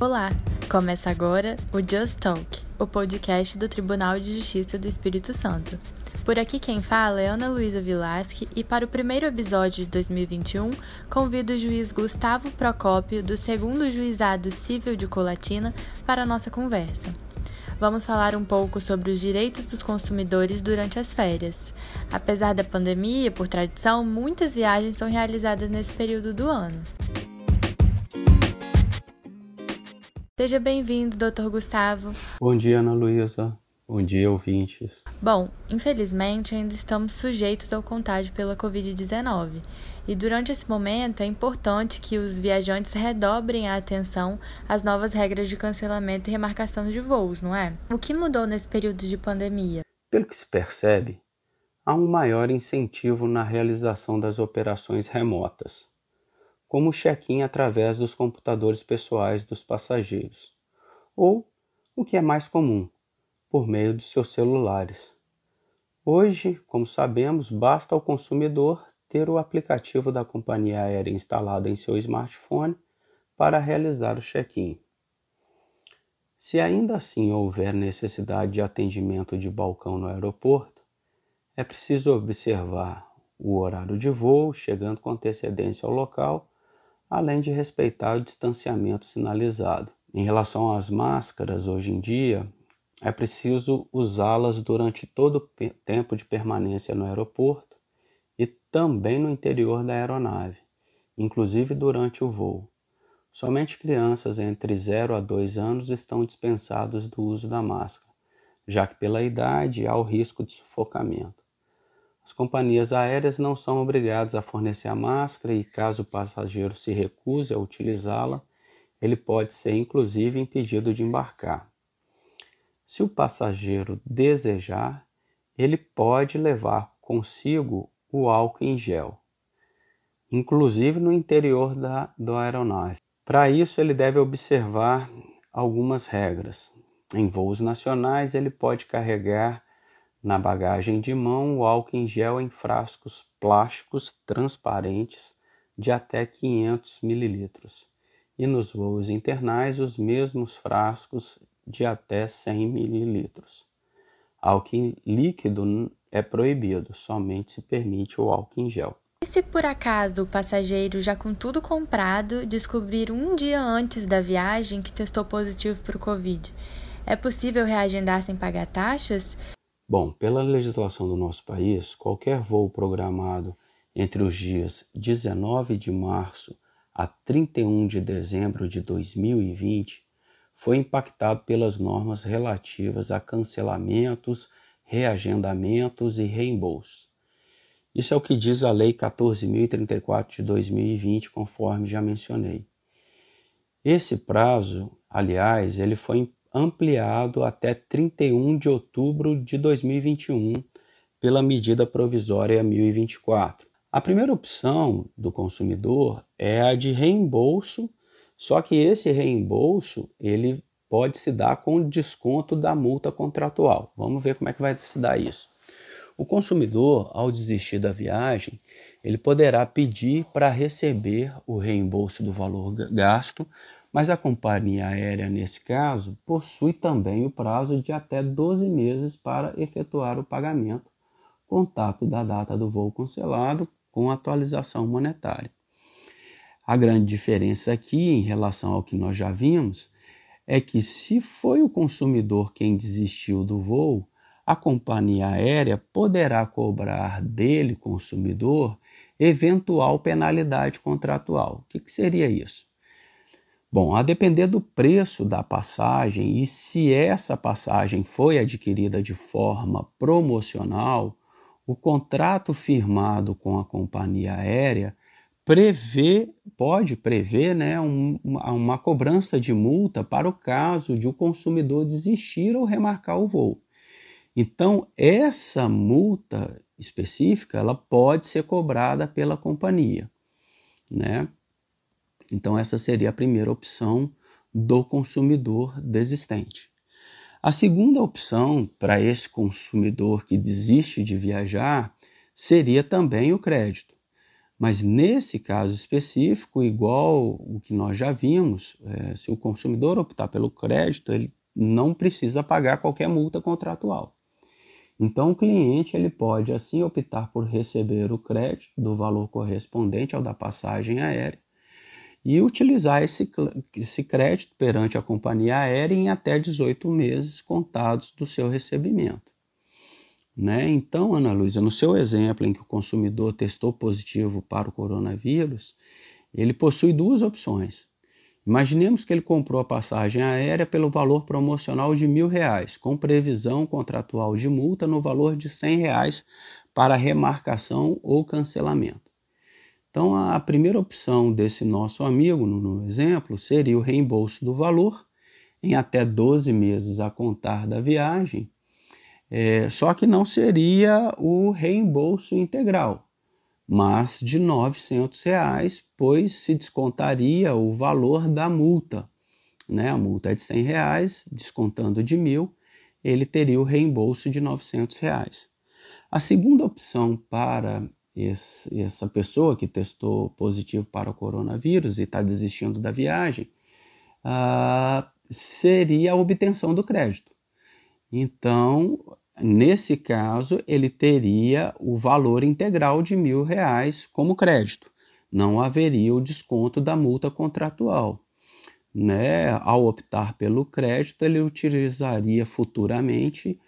Olá! Começa agora o Just Talk, o podcast do Tribunal de Justiça do Espírito Santo. Por aqui quem fala é Ana Luísa Vilasque e para o primeiro episódio de 2021 convido o juiz Gustavo Procópio do segundo Juizado Civil de Colatina para a nossa conversa. Vamos falar um pouco sobre os direitos dos consumidores durante as férias. Apesar da pandemia, por tradição, muitas viagens são realizadas nesse período do ano. Seja bem-vindo, Dr. Gustavo. Bom dia, Ana Luísa. Bom dia, ouvintes. Bom, infelizmente ainda estamos sujeitos ao contágio pela Covid-19 e durante esse momento é importante que os viajantes redobrem a atenção às novas regras de cancelamento e remarcação de voos, não é? O que mudou nesse período de pandemia? Pelo que se percebe, há um maior incentivo na realização das operações remotas como check-in através dos computadores pessoais dos passageiros, ou, o que é mais comum, por meio de seus celulares. Hoje, como sabemos, basta ao consumidor ter o aplicativo da companhia aérea instalado em seu smartphone para realizar o check-in. Se ainda assim houver necessidade de atendimento de balcão no aeroporto, é preciso observar o horário de voo, chegando com antecedência ao local além de respeitar o distanciamento sinalizado. Em relação às máscaras, hoje em dia, é preciso usá-las durante todo o tempo de permanência no aeroporto e também no interior da aeronave, inclusive durante o voo. Somente crianças entre 0 a 2 anos estão dispensadas do uso da máscara, já que pela idade há o risco de sufocamento. As companhias aéreas não são obrigadas a fornecer a máscara e, caso o passageiro se recuse a utilizá-la, ele pode ser inclusive impedido de embarcar. Se o passageiro desejar, ele pode levar consigo o álcool em gel, inclusive no interior da, da aeronave. Para isso, ele deve observar algumas regras. Em voos nacionais, ele pode carregar na bagagem de mão, o álcool em gel em frascos plásticos transparentes de até 500 ml. E nos voos internais, os mesmos frascos de até 100 ml. Álcool líquido é proibido, somente se permite o álcool em gel. E se por acaso o passageiro, já com tudo comprado, descobrir um dia antes da viagem que testou positivo para o Covid, é possível reagendar sem pagar taxas? Bom, pela legislação do nosso país, qualquer voo programado entre os dias 19 de março a 31 de dezembro de 2020 foi impactado pelas normas relativas a cancelamentos, reagendamentos e reembolsos. Isso é o que diz a Lei 14.034 de 2020, conforme já mencionei. Esse prazo, aliás, ele foi ampliado até 31 de outubro de 2021 pela medida provisória 1024. A primeira opção do consumidor é a de reembolso, só que esse reembolso ele pode se dar com desconto da multa contratual. Vamos ver como é que vai se dar isso. O consumidor, ao desistir da viagem, ele poderá pedir para receber o reembolso do valor gasto mas a companhia aérea, nesse caso, possui também o prazo de até 12 meses para efetuar o pagamento, contato da data do voo cancelado com atualização monetária. A grande diferença aqui, em relação ao que nós já vimos, é que se foi o consumidor quem desistiu do voo, a companhia aérea poderá cobrar dele, consumidor, eventual penalidade contratual. O que, que seria isso? Bom, a depender do preço da passagem e se essa passagem foi adquirida de forma promocional, o contrato firmado com a companhia aérea prevê, pode prever né, um, uma, uma cobrança de multa para o caso de o consumidor desistir ou remarcar o voo. Então, essa multa específica ela pode ser cobrada pela companhia. Né? Então, essa seria a primeira opção do consumidor desistente. A segunda opção para esse consumidor que desiste de viajar seria também o crédito. Mas nesse caso específico, igual o que nós já vimos, é, se o consumidor optar pelo crédito, ele não precisa pagar qualquer multa contratual. Então, o cliente ele pode assim optar por receber o crédito do valor correspondente ao da passagem aérea e utilizar esse, esse crédito perante a companhia aérea em até 18 meses contados do seu recebimento. Né? Então, Ana Luísa, no seu exemplo em que o consumidor testou positivo para o coronavírus, ele possui duas opções. Imaginemos que ele comprou a passagem aérea pelo valor promocional de mil reais, com previsão contratual de multa no valor de cem reais para remarcação ou cancelamento. Então, a primeira opção desse nosso amigo, no exemplo, seria o reembolso do valor em até 12 meses a contar da viagem, é, só que não seria o reembolso integral, mas de 900 reais, pois se descontaria o valor da multa. Né? A multa é de 100 reais, descontando de mil, ele teria o reembolso de 900 reais. A segunda opção para esse, essa pessoa que testou positivo para o coronavírus e está desistindo da viagem, uh, seria a obtenção do crédito. Então, nesse caso, ele teria o valor integral de mil reais como crédito. Não haveria o desconto da multa contratual. Né? Ao optar pelo crédito, ele utilizaria futuramente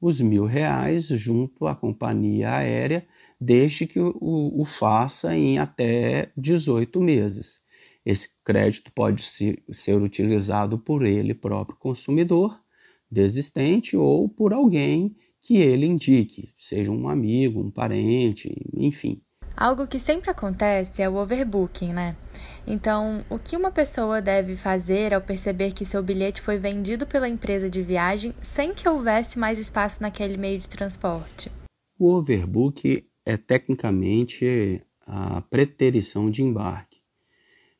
os mil reais junto à companhia aérea desde que o, o faça em até 18 meses. Esse crédito pode ser, ser utilizado por ele próprio consumidor desistente ou por alguém que ele indique, seja um amigo, um parente, enfim. Algo que sempre acontece é o overbooking, né? Então, o que uma pessoa deve fazer ao perceber que seu bilhete foi vendido pela empresa de viagem sem que houvesse mais espaço naquele meio de transporte? O overbook é tecnicamente a preterição de embarque.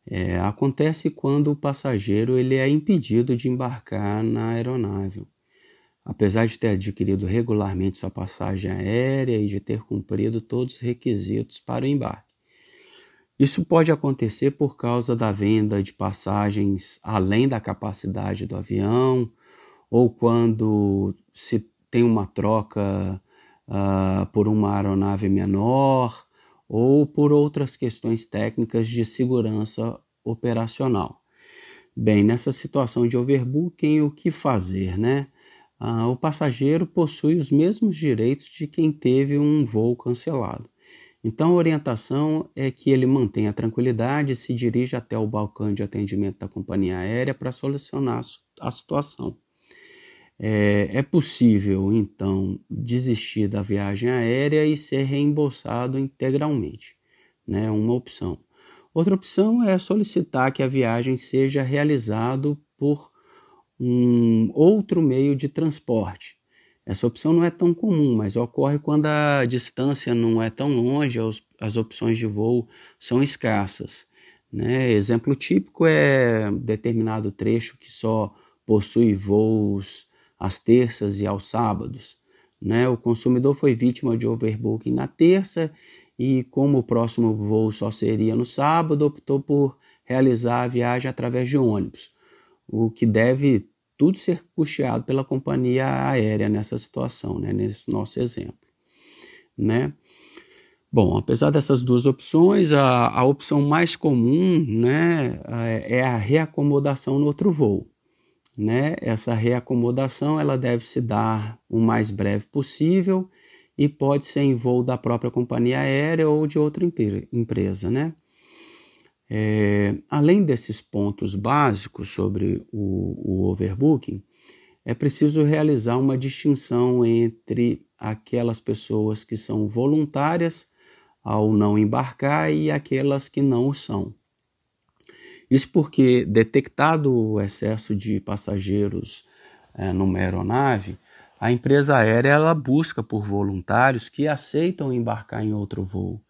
É, acontece quando o passageiro ele é impedido de embarcar na aeronave. Apesar de ter adquirido regularmente sua passagem aérea e de ter cumprido todos os requisitos para o embarque. Isso pode acontecer por causa da venda de passagens além da capacidade do avião, ou quando se tem uma troca uh, por uma aeronave menor ou por outras questões técnicas de segurança operacional. Bem, nessa situação de overbooking, o que fazer, né? Uh, o passageiro possui os mesmos direitos de quem teve um voo cancelado. Então, a orientação é que ele mantenha a tranquilidade e se dirija até o balcão de atendimento da companhia aérea para solucionar a situação. É, é possível, então, desistir da viagem aérea e ser reembolsado integralmente, né? Uma opção. Outra opção é solicitar que a viagem seja realizada por um outro meio de transporte. Essa opção não é tão comum, mas ocorre quando a distância não é tão longe, as opções de voo são escassas. Né? Exemplo típico é determinado trecho que só possui voos às terças e aos sábados. Né? O consumidor foi vítima de overbooking na terça e, como o próximo voo só seria no sábado, optou por realizar a viagem através de ônibus, o que deve tudo ser custeado pela companhia aérea nessa situação, né? nesse nosso exemplo. Né? Bom, apesar dessas duas opções, a, a opção mais comum né, é a reacomodação no outro voo né? Essa reacomodação ela deve se dar o mais breve possível e pode ser em voo da própria companhia aérea ou de outra empresa, né? É, além desses pontos básicos sobre o, o overbooking, é preciso realizar uma distinção entre aquelas pessoas que são voluntárias ao não embarcar e aquelas que não o são. Isso porque, detectado o excesso de passageiros é, numa aeronave, a empresa aérea ela busca por voluntários que aceitam embarcar em outro voo,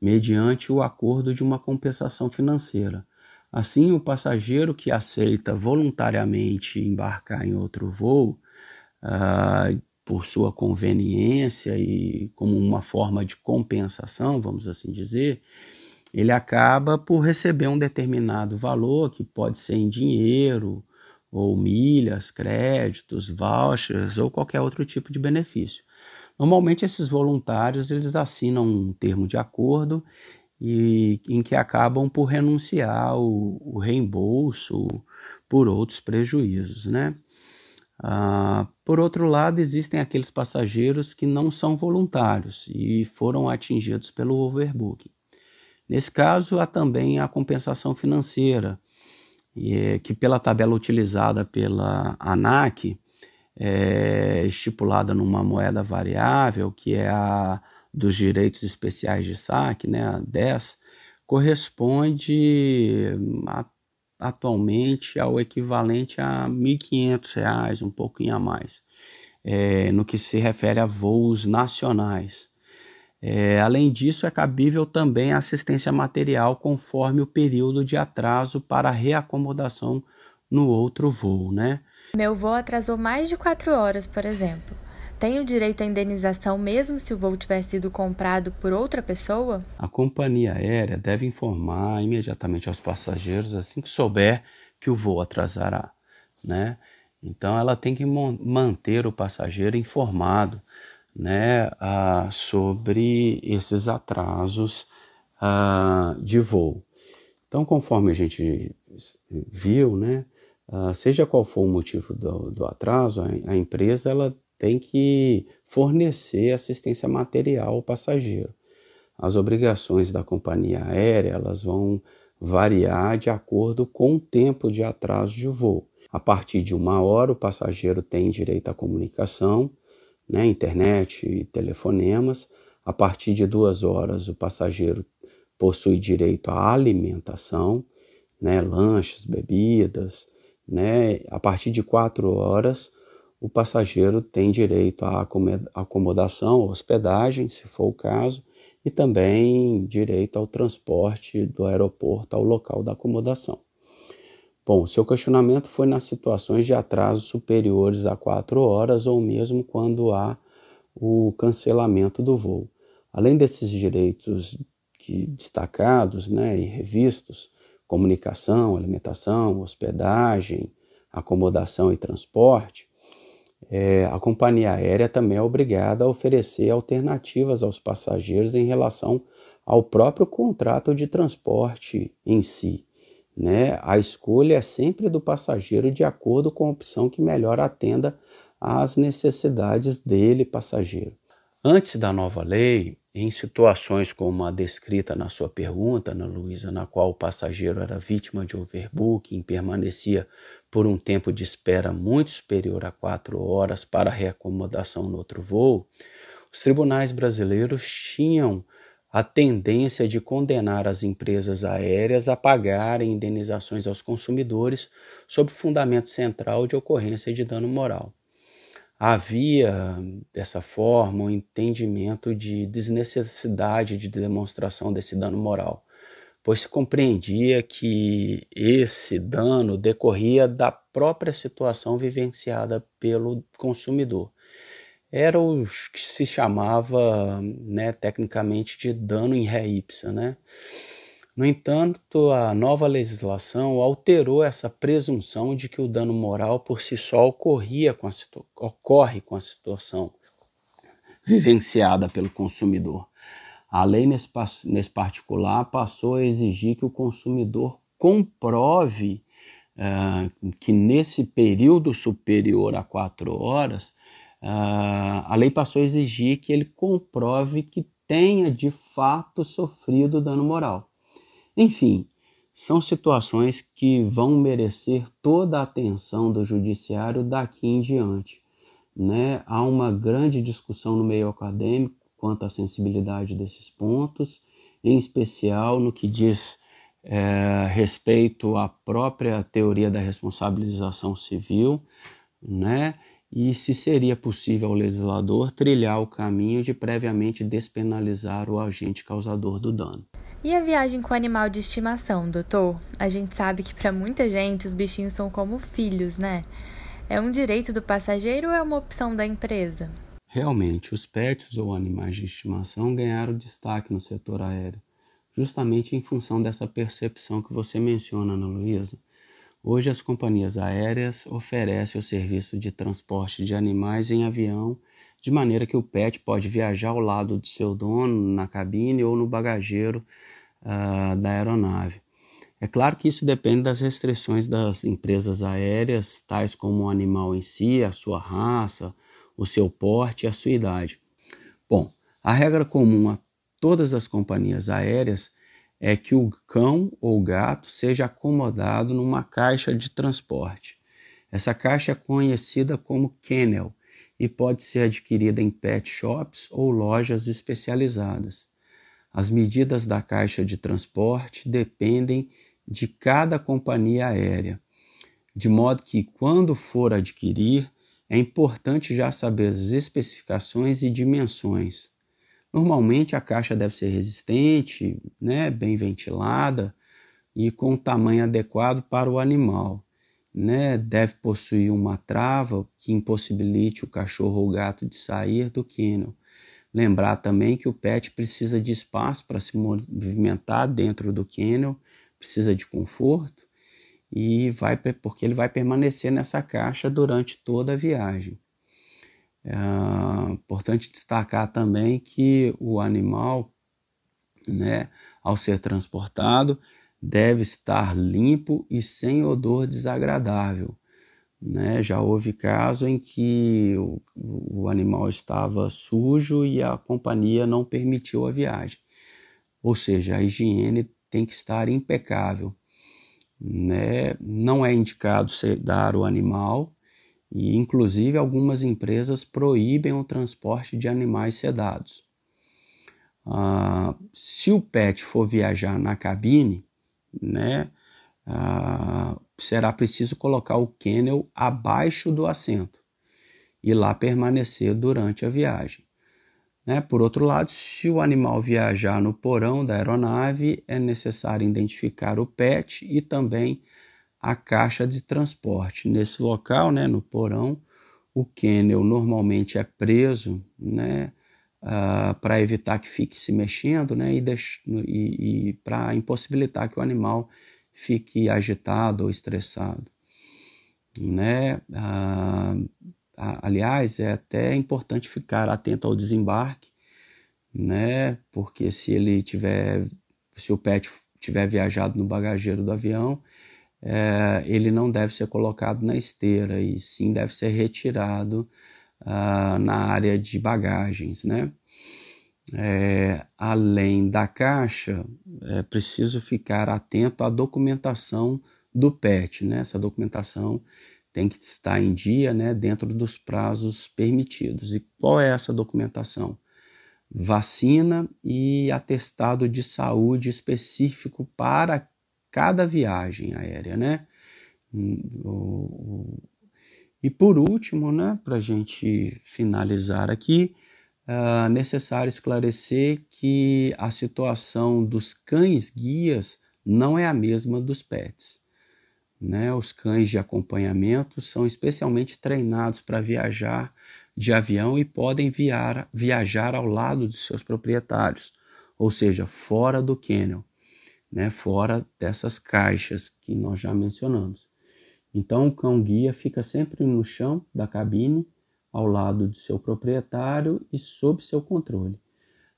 mediante o acordo de uma compensação financeira. Assim, o passageiro que aceita voluntariamente embarcar em outro voo, uh, por sua conveniência e como uma forma de compensação, vamos assim dizer, ele acaba por receber um determinado valor, que pode ser em dinheiro, ou milhas, créditos, vouchers ou qualquer outro tipo de benefício. Normalmente esses voluntários eles assinam um termo de acordo e em que acabam por renunciar o, o reembolso por outros prejuízos, né? Ah, por outro lado, existem aqueles passageiros que não são voluntários e foram atingidos pelo overbooking. Nesse caso, há também a compensação financeira, é, que pela tabela utilizada pela ANAC, é estipulada numa moeda variável, que é a dos direitos especiais de saque, né, a 10, corresponde a, atualmente ao equivalente a R$ 1.500, um pouquinho a mais, é, no que se refere a voos nacionais. É, além disso, é cabível também a assistência material conforme o período de atraso para reacomodação no outro voo, né? Meu voo atrasou mais de quatro horas, por exemplo. Tenho direito à indenização mesmo se o voo tiver sido comprado por outra pessoa? A companhia aérea deve informar imediatamente aos passageiros assim que souber que o voo atrasará, né? Então ela tem que manter o passageiro informado, né, ah, sobre esses atrasos ah, de voo. Então, conforme a gente viu, né, ah, seja qual for o motivo do, do atraso, a, a empresa ela tem que fornecer assistência material ao passageiro. As obrigações da companhia aérea elas vão variar de acordo com o tempo de atraso de voo. A partir de uma hora, o passageiro tem direito à comunicação, né, internet e telefonemas. A partir de duas horas, o passageiro possui direito à alimentação, né, lanches, bebidas. Né? A partir de quatro horas, o passageiro tem direito à acomodação, hospedagem, se for o caso, e também direito ao transporte do aeroporto ao local da acomodação. Bom, seu questionamento foi nas situações de atraso superiores a quatro horas ou mesmo quando há o cancelamento do voo. Além desses direitos que, destacados né, e revistos, comunicação, alimentação, hospedagem, acomodação e transporte, é, a companhia aérea também é obrigada a oferecer alternativas aos passageiros em relação ao próprio contrato de transporte em si. Né? A escolha é sempre do passageiro de acordo com a opção que melhor atenda às necessidades dele, passageiro. Antes da nova lei, em situações como a descrita na sua pergunta, Ana Luísa, na qual o passageiro era vítima de overbooking, permanecia por um tempo de espera muito superior a quatro horas para reacomodação no outro voo, os tribunais brasileiros tinham a tendência de condenar as empresas aéreas a pagarem indenizações aos consumidores sob fundamento central de ocorrência de dano moral. Havia, dessa forma, um entendimento de desnecessidade de demonstração desse dano moral, pois se compreendia que esse dano decorria da própria situação vivenciada pelo consumidor. Era o que se chamava, né, tecnicamente, de dano em ré ipsa, né? No entanto, a nova legislação alterou essa presunção de que o dano moral por si só ocorria com a ocorre com a situação vivenciada pelo consumidor. A lei, nesse, nesse particular, passou a exigir que o consumidor comprove uh, que nesse período superior a quatro horas, uh, a lei passou a exigir que ele comprove que tenha de fato sofrido dano moral. Enfim, são situações que vão merecer toda a atenção do judiciário daqui em diante. Né? Há uma grande discussão no meio acadêmico quanto à sensibilidade desses pontos, em especial no que diz é, respeito à própria teoria da responsabilização civil, né? E se seria possível ao legislador trilhar o caminho de previamente despenalizar o agente causador do dano. E a viagem com animal de estimação, doutor? A gente sabe que para muita gente os bichinhos são como filhos, né? É um direito do passageiro ou é uma opção da empresa? Realmente, os pets ou animais de estimação ganharam destaque no setor aéreo, justamente em função dessa percepção que você menciona, Ana Luísa. Hoje, as companhias aéreas oferecem o serviço de transporte de animais em avião, de maneira que o pet pode viajar ao lado do seu dono na cabine ou no bagageiro uh, da aeronave. É claro que isso depende das restrições das empresas aéreas, tais como o animal em si, a sua raça, o seu porte e a sua idade. Bom, a regra comum a todas as companhias aéreas é que o cão ou gato seja acomodado numa caixa de transporte. Essa caixa é conhecida como kennel e pode ser adquirida em pet shops ou lojas especializadas. As medidas da caixa de transporte dependem de cada companhia aérea, de modo que, quando for adquirir, é importante já saber as especificações e dimensões. Normalmente a caixa deve ser resistente, né, bem ventilada e com tamanho adequado para o animal. Né? Deve possuir uma trava que impossibilite o cachorro ou gato de sair do kennel. Lembrar também que o pet precisa de espaço para se movimentar dentro do kennel precisa de conforto e vai porque ele vai permanecer nessa caixa durante toda a viagem. É importante destacar também que o animal, né, ao ser transportado, deve estar limpo e sem odor desagradável. Né? Já houve caso em que o, o animal estava sujo e a companhia não permitiu a viagem. Ou seja, a higiene tem que estar impecável. Né? Não é indicado sedar o animal e, inclusive, algumas empresas proíbem o transporte de animais sedados. Ah, se o pet for viajar na cabine, né, ah, será preciso colocar o kennel abaixo do assento e lá permanecer durante a viagem. Né? Por outro lado, se o animal viajar no porão da aeronave, é necessário identificar o PET e também a caixa de transporte. Nesse local, né, no porão, o kennel normalmente é preso né, uh, para evitar que fique se mexendo né, e, e, e para impossibilitar que o animal fique agitado ou estressado. Né? Uh, aliás, é até importante ficar atento ao desembarque, né? Porque se ele tiver, se o pet tiver viajado no bagageiro do avião, é, ele não deve ser colocado na esteira e sim deve ser retirado ah, na área de bagagens, né? É, além da caixa, é preciso ficar atento à documentação do PET, né? Essa documentação tem que estar em dia, né, dentro dos prazos permitidos. E qual é essa documentação? Vacina e atestado de saúde específico para cada viagem aérea, né? E por último, né, para a gente finalizar aqui, é necessário esclarecer que a situação dos cães guias não é a mesma dos pets. Né? Os cães de acompanhamento são especialmente treinados para viajar de avião e podem viajar ao lado de seus proprietários, ou seja, fora do kennel, né? fora dessas caixas que nós já mencionamos. Então, o cão guia fica sempre no chão da cabine, ao lado do seu proprietário e sob seu controle.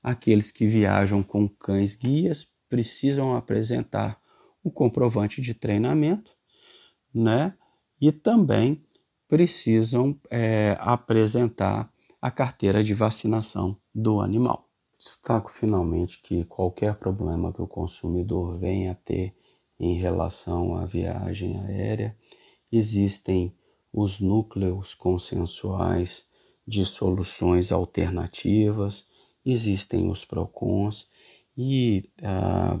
Aqueles que viajam com cães guias precisam apresentar o comprovante de treinamento né? E também precisam é, apresentar a carteira de vacinação do animal. Destaco finalmente que qualquer problema que o consumidor venha a ter em relação à viagem aérea, existem os núcleos consensuais de soluções alternativas, existem os PROCONs e ah,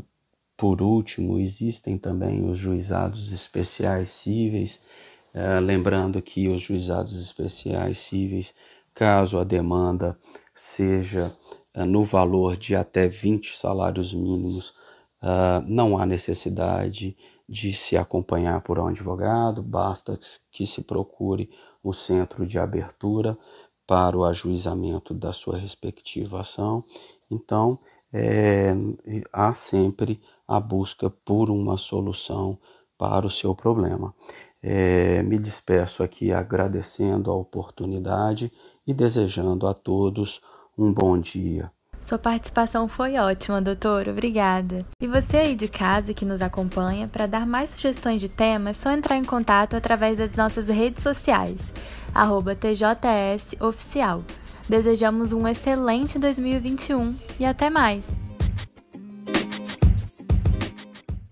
por último, existem também os juizados especiais cíveis, eh, lembrando que os juizados especiais cíveis, caso a demanda seja no valor de até 20 salários mínimos, eh, não há necessidade de se acompanhar por um advogado, basta que se procure o centro de abertura para o ajuizamento da sua respectiva ação. Então, é, há sempre a busca por uma solução para o seu problema. É, me despeço aqui agradecendo a oportunidade e desejando a todos um bom dia. Sua participação foi ótima, doutor. Obrigada. E você aí de casa que nos acompanha, para dar mais sugestões de temas, é só entrar em contato através das nossas redes sociais, TJS Oficial. Desejamos um excelente 2021 e até mais!